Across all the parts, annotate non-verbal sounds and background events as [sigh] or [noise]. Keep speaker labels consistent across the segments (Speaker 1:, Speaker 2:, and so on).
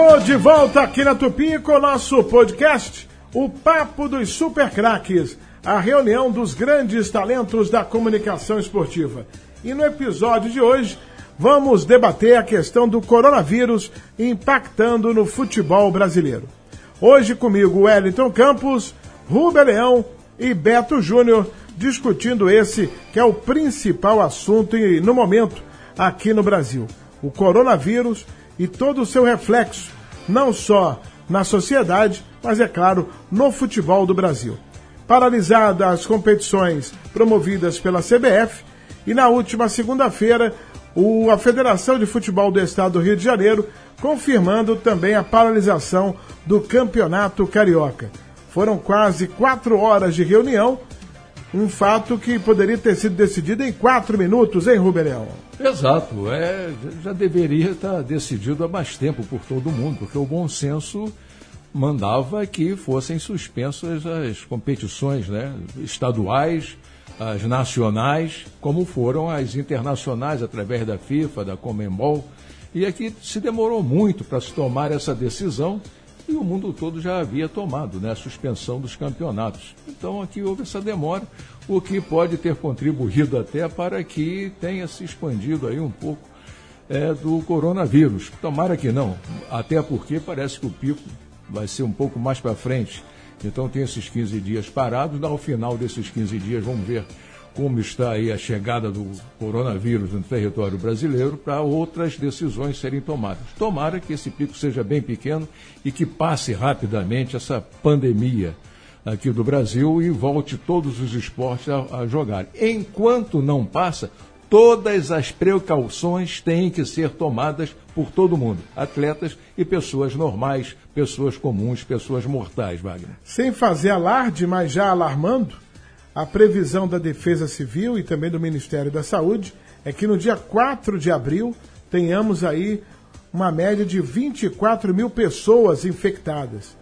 Speaker 1: Tô de volta aqui na Tupi com o nosso podcast, o Papo dos Super Craques, a reunião dos grandes talentos da comunicação esportiva. E no episódio de hoje, vamos debater a questão do coronavírus impactando no futebol brasileiro. Hoje comigo, Wellington Campos, Rubem Leão e Beto Júnior, discutindo esse que é o principal assunto no momento aqui no Brasil: o coronavírus e todo o seu reflexo, não só na sociedade, mas é claro, no futebol do Brasil. Paralisadas as competições promovidas pela CBF e na última segunda-feira, a Federação de Futebol do Estado do Rio de Janeiro confirmando também a paralisação do Campeonato Carioca. Foram quase quatro horas de reunião um fato que poderia ter sido decidido em quatro minutos, hein, Ruberel?
Speaker 2: Exato, é, já deveria estar decidido há mais tempo por todo mundo, porque o bom senso mandava que fossem suspensas as competições né, estaduais, as nacionais, como foram as internacionais através da FIFA, da Comembol. E aqui se demorou muito para se tomar essa decisão e o mundo todo já havia tomado né, a suspensão dos campeonatos. Então aqui houve essa demora, o que pode ter contribuído até para que tenha se expandido aí um pouco é, do coronavírus. Tomara que não, até porque parece que o pico vai ser um pouco mais para frente. Então tem esses 15 dias parados, ao final desses 15 dias vamos ver como está aí a chegada do coronavírus no território brasileiro para outras decisões serem tomadas. Tomara que esse pico seja bem pequeno e que passe rapidamente essa pandemia aqui do Brasil e volte todos os esportes a, a jogar. Enquanto não passa, todas as precauções têm que ser tomadas por todo mundo, atletas e pessoas normais, pessoas comuns, pessoas mortais, Wagner.
Speaker 1: Sem fazer alarde, mas já alarmando, a previsão da Defesa Civil e também do Ministério da Saúde é que no dia 4 de abril tenhamos aí uma média de 24 mil pessoas infectadas.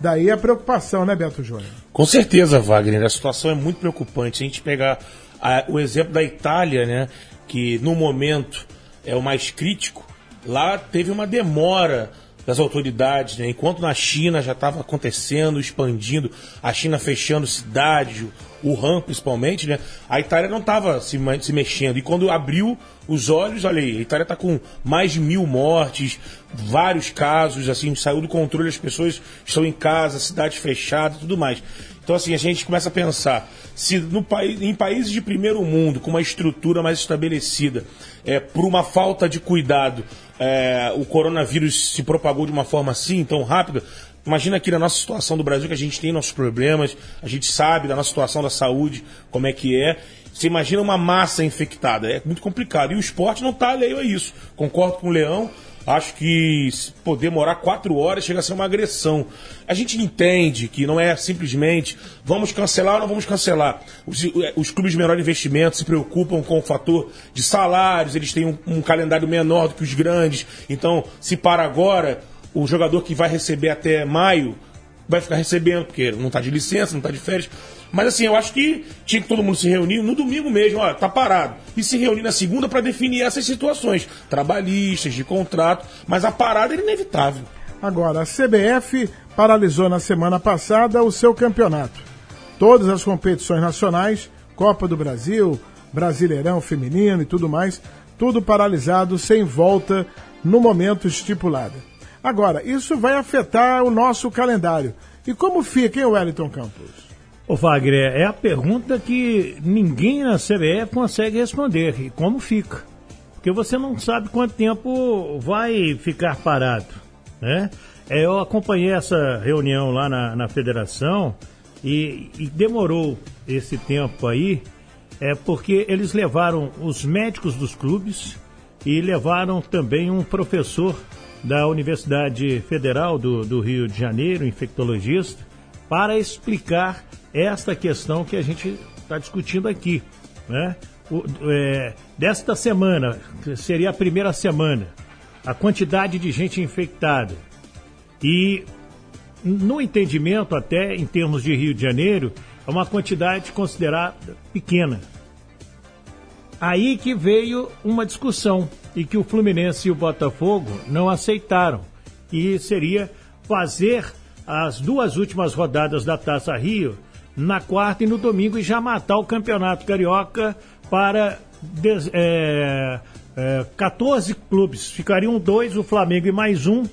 Speaker 1: Daí a preocupação, né, Beto Júnior?
Speaker 3: Com certeza, Wagner. A situação é muito preocupante. Se a gente pegar a, o exemplo da Itália, né, que no momento é o mais crítico, lá teve uma demora das autoridades, né? enquanto na China já estava acontecendo, expandindo, a China fechando cidades, o RAM principalmente, né? a Itália não estava se, se mexendo. E quando abriu os olhos, olha aí, a Itália está com mais de mil mortes, vários casos, assim, saiu do controle, as pessoas estão em casa, cidade fechada tudo mais. Então, assim, a gente começa a pensar, se no, em países de primeiro mundo, com uma estrutura mais estabelecida, é, por uma falta de cuidado, é, o coronavírus se propagou de uma forma assim, tão rápida. Imagina aqui na nossa situação do Brasil, que a gente tem nossos problemas, a gente sabe da nossa situação da saúde, como é que é. Você imagina uma massa infectada, é muito complicado. E o esporte não está alheio a isso. Concordo com o Leão, Acho que pô, demorar quatro horas chega a ser uma agressão. A gente entende que não é simplesmente vamos cancelar ou não vamos cancelar. Os, os clubes de menor investimento se preocupam com o fator de salários, eles têm um, um calendário menor do que os grandes. Então, se para agora, o jogador que vai receber até maio vai ficar recebendo, porque não está de licença, não está de férias. Mas assim, eu acho que tinha que todo mundo se reunir no domingo mesmo, ó, tá parado. E se reunir na segunda para definir essas situações trabalhistas, de contrato, mas a parada era inevitável.
Speaker 1: Agora, a CBF paralisou na semana passada o seu campeonato. Todas as competições nacionais, Copa do Brasil, Brasileirão Feminino e tudo mais, tudo paralisado sem volta no momento estipulado. Agora, isso vai afetar o nosso calendário. E como fica, hein, Wellington Campos?
Speaker 4: Ô Wagner, é a pergunta que ninguém na CBF consegue responder. E como fica? Porque você não sabe quanto tempo vai ficar parado, né? É, eu acompanhei essa reunião lá na, na federação e, e, demorou esse tempo aí, é porque eles levaram os médicos dos clubes e levaram também um professor da Universidade Federal do, do Rio de Janeiro, infectologista, para explicar esta questão que a gente está discutindo aqui. Né? O, é, desta semana, que seria a primeira semana, a quantidade de gente infectada. E no entendimento, até em termos de Rio de Janeiro, é uma quantidade considerada pequena. Aí que veio uma discussão e que o Fluminense e o Botafogo não aceitaram. que seria fazer as duas últimas rodadas da Taça Rio na quarta e no domingo e já matar o Campeonato Carioca para é, é, 14 clubes. Ficariam dois, o Flamengo e mais um,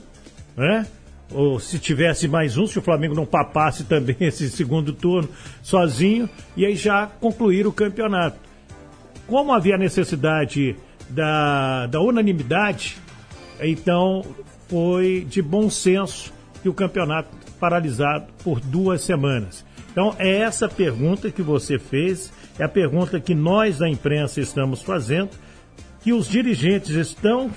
Speaker 4: né? Ou se tivesse mais um, se o Flamengo não papasse também [laughs] esse segundo turno sozinho, e aí já concluir o campeonato. Como havia necessidade da, da unanimidade, então foi de bom senso que o campeonato paralisado por duas semanas. Então, é essa pergunta que você fez, é a pergunta que nós da imprensa estamos fazendo, que os dirigentes estão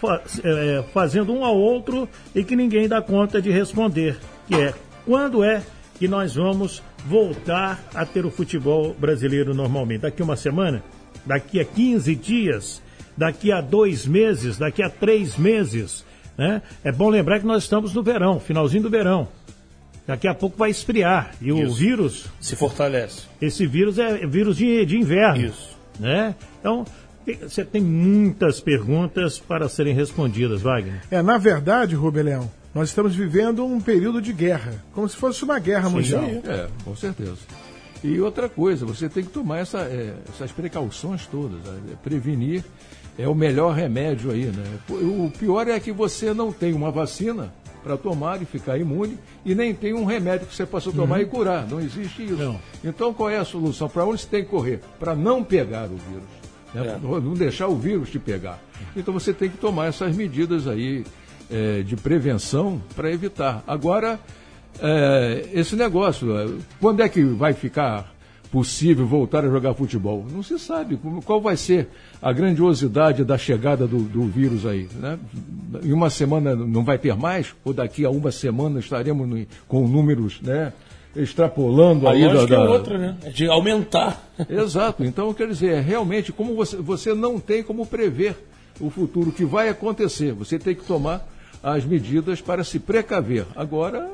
Speaker 4: é, fazendo um ao outro e que ninguém dá conta de responder, que é quando é que nós vamos voltar a ter o futebol brasileiro normalmente? Daqui uma semana? Daqui a 15 dias? Daqui a dois meses? Daqui a três meses? Né? É bom lembrar que nós estamos no verão, finalzinho do verão. Daqui a pouco vai esfriar. E Isso. o vírus.
Speaker 3: Se fortalece.
Speaker 4: Esse vírus é vírus de, de inverno.
Speaker 3: Isso.
Speaker 4: Né? Então, você tem muitas perguntas para serem respondidas, Wagner.
Speaker 1: É, na verdade, Rubem Leão, nós estamos vivendo um período de guerra, como se fosse uma guerra Sim, mundial.
Speaker 2: É, com certeza. E outra coisa, você tem que tomar essa, é, essas precauções todas, né? prevenir é o melhor remédio aí, né? O pior é que você não tem uma vacina para tomar e ficar imune e nem tem um remédio que você possa tomar uhum. e curar. Não existe isso. Não. Então qual é a solução? Para onde você tem que correr? Para não pegar o vírus. Né? É. Não deixar o vírus te pegar. Então você tem que tomar essas medidas aí é, de prevenção para evitar. Agora, é, esse negócio, é, quando é que vai ficar possível voltar a jogar futebol? Não se sabe qual vai ser a grandiosidade da chegada do, do vírus aí. Né? Em uma semana não vai ter mais, ou daqui a uma semana estaremos no, com números né, extrapolando a aí
Speaker 3: da, da... é outra, né? É de aumentar. [laughs]
Speaker 2: Exato. Então, quer dizer, realmente, como você, você não tem como prever o futuro que vai acontecer, você tem que tomar as medidas para se precaver. Agora,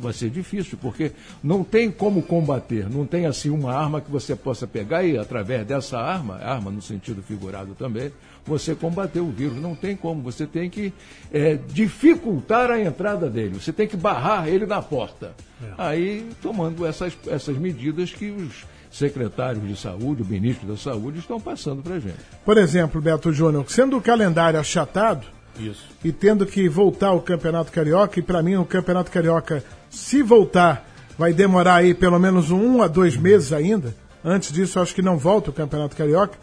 Speaker 2: vai ser difícil, porque não tem como combater, não tem assim uma arma que você possa pegar e através dessa arma, arma no sentido figurado também, você combater o vírus. Não tem como, você tem que é, dificultar a entrada dele, você tem que barrar ele na porta. É. Aí tomando essas, essas medidas que os secretários de saúde, o ministro da saúde estão passando para a gente.
Speaker 1: Por exemplo, Beto Júnior, sendo o calendário achatado, isso. E tendo que voltar o Campeonato Carioca, e para mim o Campeonato Carioca, se voltar, vai demorar aí pelo menos um a dois meses ainda. Antes disso, acho que não volta o Campeonato Carioca.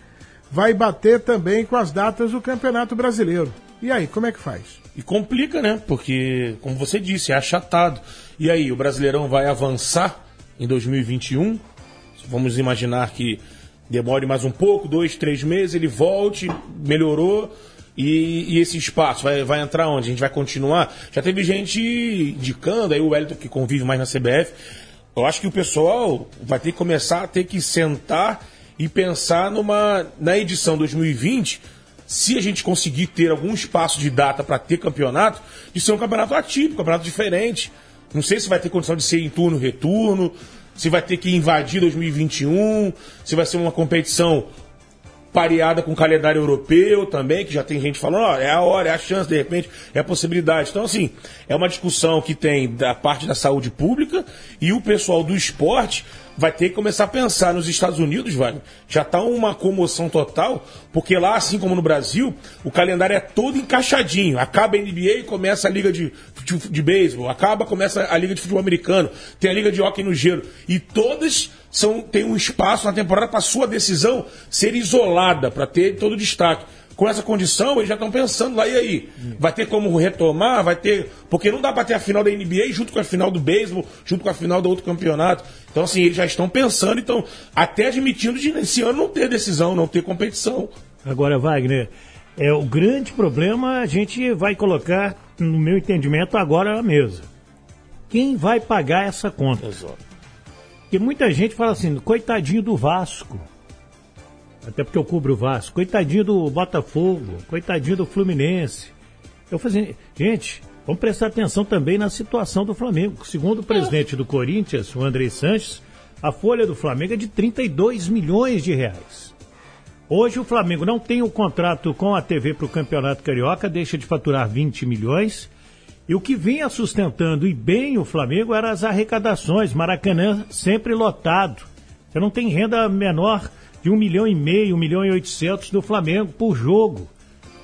Speaker 1: Vai bater também com as datas do Campeonato Brasileiro. E aí, como é que faz?
Speaker 3: E complica, né? Porque, como você disse, é achatado. E aí, o Brasileirão vai avançar em 2021? Vamos imaginar que demore mais um pouco, dois, três meses, ele volte, melhorou e, e, esse espaço vai, vai entrar onde? A gente vai continuar? Já teve gente indicando, aí o Wellington que convive mais na CBF. Eu acho que o pessoal vai ter que começar a ter que sentar e pensar numa na edição 2020, se a gente conseguir ter algum espaço de data para ter campeonato, de ser um campeonato atípico, um campeonato diferente. Não sei se vai ter condição de ser em turno retorno, se vai ter que invadir 2021, se vai ser uma competição pareada com o calendário europeu também, que já tem gente falando, ó, é a hora, é a chance, de repente, é a possibilidade. Então, assim, é uma discussão que tem da parte da saúde pública e o pessoal do esporte vai ter que começar a pensar nos Estados Unidos, Wagner. Já está uma comoção total, porque lá, assim como no Brasil, o calendário é todo encaixadinho. Acaba a NBA e começa a liga de, de, de beisebol, acaba, começa a liga de futebol americano, tem a liga de hockey no gelo. E todas são, têm um espaço na temporada para sua decisão ser isolada, para ter todo o destaque com essa condição, eles já estão pensando lá, e aí? Vai ter como retomar? Vai ter. Porque não dá para ter a final da NBA junto com a final do beisebol, junto com a final do outro campeonato. Então, assim, eles já estão pensando, então, até admitindo de nesse ano não ter decisão, não ter competição.
Speaker 4: Agora, Wagner, é, o grande problema a gente vai colocar, no meu entendimento, agora na mesa. Quem vai pagar essa conta? Exato. Porque muita gente fala assim, coitadinho do Vasco. Até porque eu cubro o Vasco. Coitadinho do Botafogo, coitadinho do Fluminense. Eu falei assim, gente, vamos prestar atenção também na situação do Flamengo. Segundo o presidente do Corinthians, o André Sanches, a folha do Flamengo é de 32 milhões de reais. Hoje o Flamengo não tem o contrato com a TV para o Campeonato Carioca, deixa de faturar 20 milhões E o que vinha sustentando e bem o Flamengo eram as arrecadações. Maracanã sempre lotado. Você não tem renda menor de um milhão e meio, um milhão e oitocentos do Flamengo por jogo.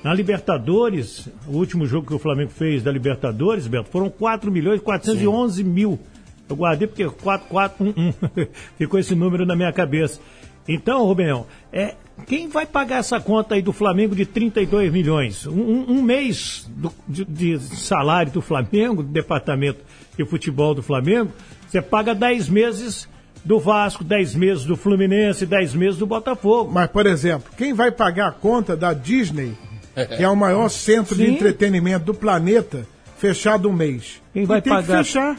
Speaker 4: Na Libertadores, o último jogo que o Flamengo fez da Libertadores, Beto, foram 4 milhões e 411 Sim. mil. Eu guardei porque 4411 [laughs] ficou esse número na minha cabeça. Então, Rubenão, é, quem vai pagar essa conta aí do Flamengo de 32 milhões? Um, um mês do, de, de, salário do Flamengo, do departamento de futebol do Flamengo, você paga 10 meses do Vasco, 10 meses do Fluminense, 10 meses do Botafogo.
Speaker 1: Mas, por exemplo, quem vai pagar a conta da Disney, [laughs] que é o maior centro Sim. de entretenimento do planeta, fechado um mês?
Speaker 4: Quem vai pagar? Que fechar.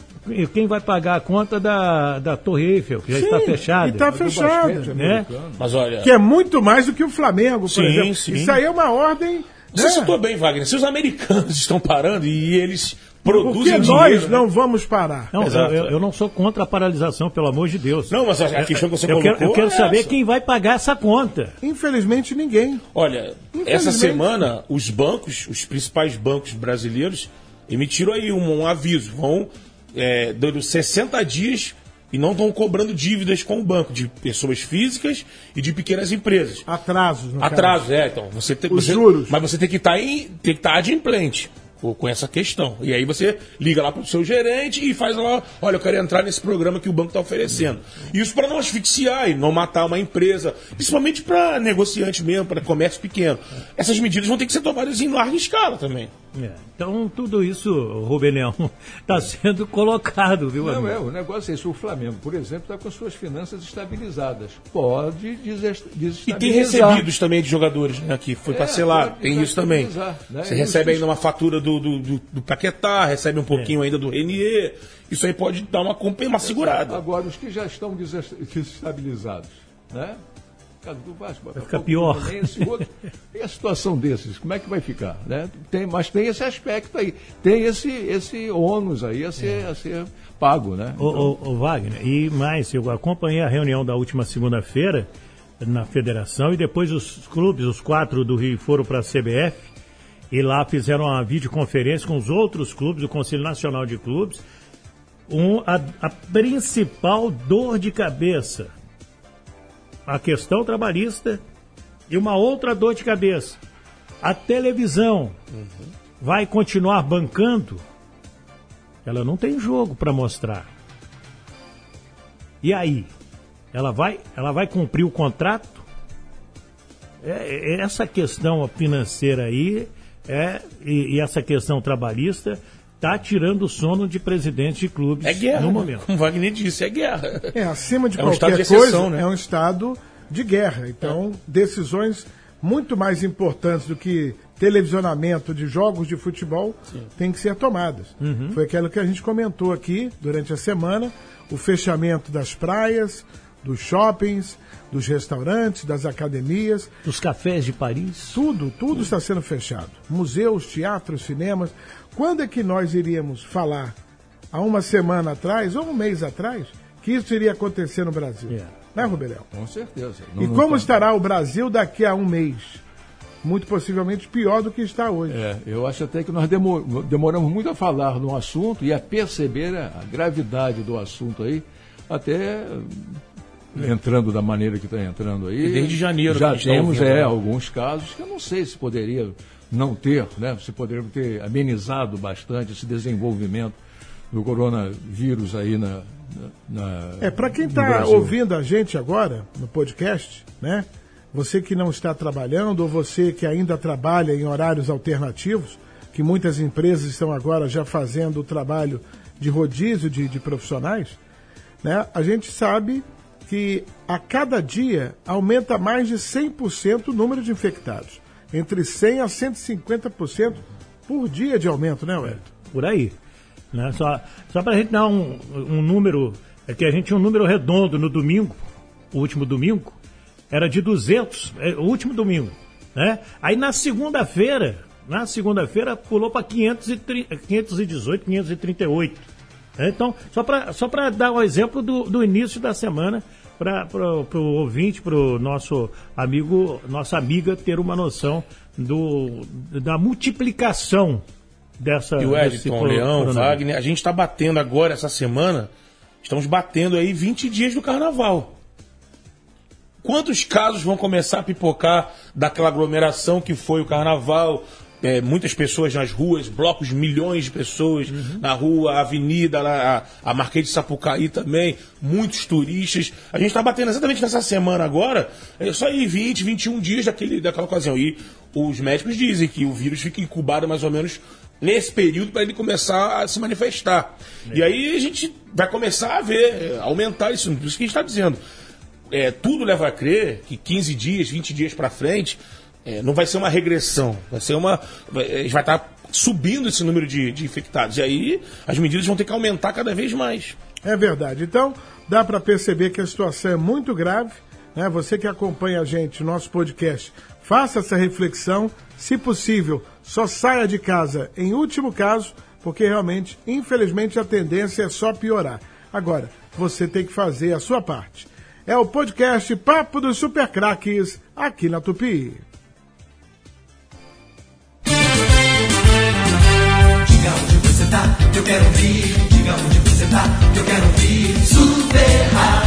Speaker 4: Quem vai pagar a conta da, da Torre Eiffel, que já sim, está fechada?
Speaker 1: está fechada.
Speaker 4: Né?
Speaker 1: Mas olha... Que é muito mais do que o Flamengo, por sim, exemplo. Sim. Isso aí é uma ordem...
Speaker 3: Você né? citou bem, Wagner. Se os americanos [laughs] estão parando e eles produzem
Speaker 1: Porque nós né? não vamos parar.
Speaker 4: Não, eu, eu, não sou contra a paralisação, pelo amor de Deus.
Speaker 3: Não, mas a questão que você
Speaker 4: eu
Speaker 3: colocou...
Speaker 4: Quero, eu quero é saber essa. quem vai pagar essa conta.
Speaker 1: Infelizmente, ninguém.
Speaker 3: Olha, essa semana, os bancos, os principais bancos brasileiros emitiram aí um, um aviso. Vão é, dando 60 dias e não estão cobrando dívidas com o banco de pessoas físicas e de pequenas empresas.
Speaker 1: Atrasos,
Speaker 3: no Atrasos, é. Então, você tem,
Speaker 1: Os
Speaker 3: você,
Speaker 1: juros.
Speaker 3: Mas você tem que estar tá em, tem que estar tá adimplente com essa questão. E aí você liga lá para o seu gerente e faz lá, olha, eu quero entrar nesse programa que o banco está oferecendo. Isso para não asfixiar e não matar uma empresa, principalmente para negociante mesmo, para comércio pequeno. Essas medidas vão ter que ser tomadas em larga escala também.
Speaker 4: É, então, tudo isso, Rubenião, está [laughs] sendo colocado, viu,
Speaker 2: Não, é, o negócio é isso. O Flamengo, por exemplo, está com suas finanças estabilizadas. Pode desestabilizar.
Speaker 3: E tem recebidos também de jogadores, né, que foi é, parcelado. Tem isso também. Né? Você recebe ainda uma fatura do, do, do, do Paquetá, recebe um pouquinho é. ainda do Renier. Isso aí pode dar uma, uma segurada.
Speaker 2: Agora, os que já estão desestabilizados, né? Caso do Vasco,
Speaker 4: vai ficar pior.
Speaker 2: outro. E a situação desses, como é que vai ficar? Né? Tem, mas tem esse aspecto aí, tem esse, esse ônus aí a ser, é. a ser pago, né?
Speaker 4: Então... O, o, o, Wagner, e mais, eu acompanhei a reunião da última segunda-feira na federação e depois os clubes, os quatro do Rio, foram para a CBF e lá fizeram uma videoconferência com os outros clubes, o Conselho Nacional de Clubes. Um, a, a principal dor de cabeça a questão trabalhista e uma outra dor de cabeça. A televisão uhum. vai continuar bancando? Ela não tem jogo para mostrar. E aí? Ela vai, ela vai cumprir o contrato? É, é essa questão financeira aí é, e, e essa questão trabalhista está tirando o sono de presidentes de clubes
Speaker 3: é guerra,
Speaker 4: no
Speaker 3: né?
Speaker 4: momento.
Speaker 3: Como Wagner disse, é guerra.
Speaker 1: É, acima de é qualquer um de exceção, coisa, né? é um estado de guerra. Então, é. decisões muito mais importantes do que televisionamento de jogos de futebol Sim. têm que ser tomadas. Uhum. Foi aquilo que a gente comentou aqui durante a semana, o fechamento das praias, dos shoppings, dos restaurantes, das academias.
Speaker 4: Dos cafés de Paris.
Speaker 1: Tudo, tudo está sendo fechado. Museus, teatros, cinemas. Quando é que nós iríamos falar, há uma semana atrás, ou um mês atrás, que isso iria acontecer no Brasil? Yeah. É. Né, Rubeléu?
Speaker 2: Com certeza.
Speaker 1: Não, e como estará o Brasil daqui a um mês? Muito possivelmente pior do que está hoje.
Speaker 2: É, eu acho até que nós demoramos muito a falar no assunto e a perceber a gravidade do assunto aí, até entrando da maneira que está entrando aí.
Speaker 3: E desde janeiro
Speaker 2: já temos é, alguns casos que eu não sei se poderia não ter, né? Se poderia ter amenizado bastante esse desenvolvimento do coronavírus aí na, na
Speaker 1: é para quem está ouvindo a gente agora no podcast, né? Você que não está trabalhando ou você que ainda trabalha em horários alternativos, que muitas empresas estão agora já fazendo o trabalho de rodízio de, de profissionais, né? A gente sabe que a cada dia aumenta mais de 100% o número de infectados. Entre 100% a 150% por dia de aumento, né, Wellington?
Speaker 4: Por aí. Né? Só, só para a gente dar um, um número, é que a gente tinha um número redondo no domingo, o último domingo, era de 200, é, o último domingo. Né? Aí na segunda-feira, na segunda-feira pulou para 518, 538. Então, só para só dar um exemplo do, do início da semana, para o ouvinte, para o nosso amigo, nossa amiga ter uma noção do, da multiplicação dessa.
Speaker 3: E o Edson, Leão. Wagner, a gente está batendo agora, essa semana, estamos batendo aí 20 dias do carnaval. Quantos casos vão começar a pipocar daquela aglomeração que foi o carnaval? É, muitas pessoas nas ruas, blocos, milhões de pessoas na rua, a avenida, a, a Marquês de Sapucaí também, muitos turistas. A gente está batendo exatamente nessa semana agora, é só aí 20, 21 dias daquele, daquela ocasião. E os médicos dizem que o vírus fica incubado mais ou menos nesse período para ele começar a se manifestar. E aí a gente vai começar a ver, é, aumentar isso. Por isso que a gente está dizendo. É, tudo leva a crer que 15 dias, 20 dias para frente, é, não vai ser uma regressão. Vai ser uma. Vai, vai estar subindo esse número de, de infectados. E aí as medidas vão ter que aumentar cada vez mais.
Speaker 1: É verdade. Então, dá para perceber que a situação é muito grave. Né? Você que acompanha a gente, nosso podcast, faça essa reflexão. Se possível, só saia de casa em último caso, porque realmente, infelizmente, a tendência é só piorar. Agora, você tem que fazer a sua parte. É o podcast Papo dos Super Craques, aqui na Tupi.
Speaker 5: diga onde você tá, que eu quero ouvir. Diga onde você tá, que eu quero ouvir. Super Rádio.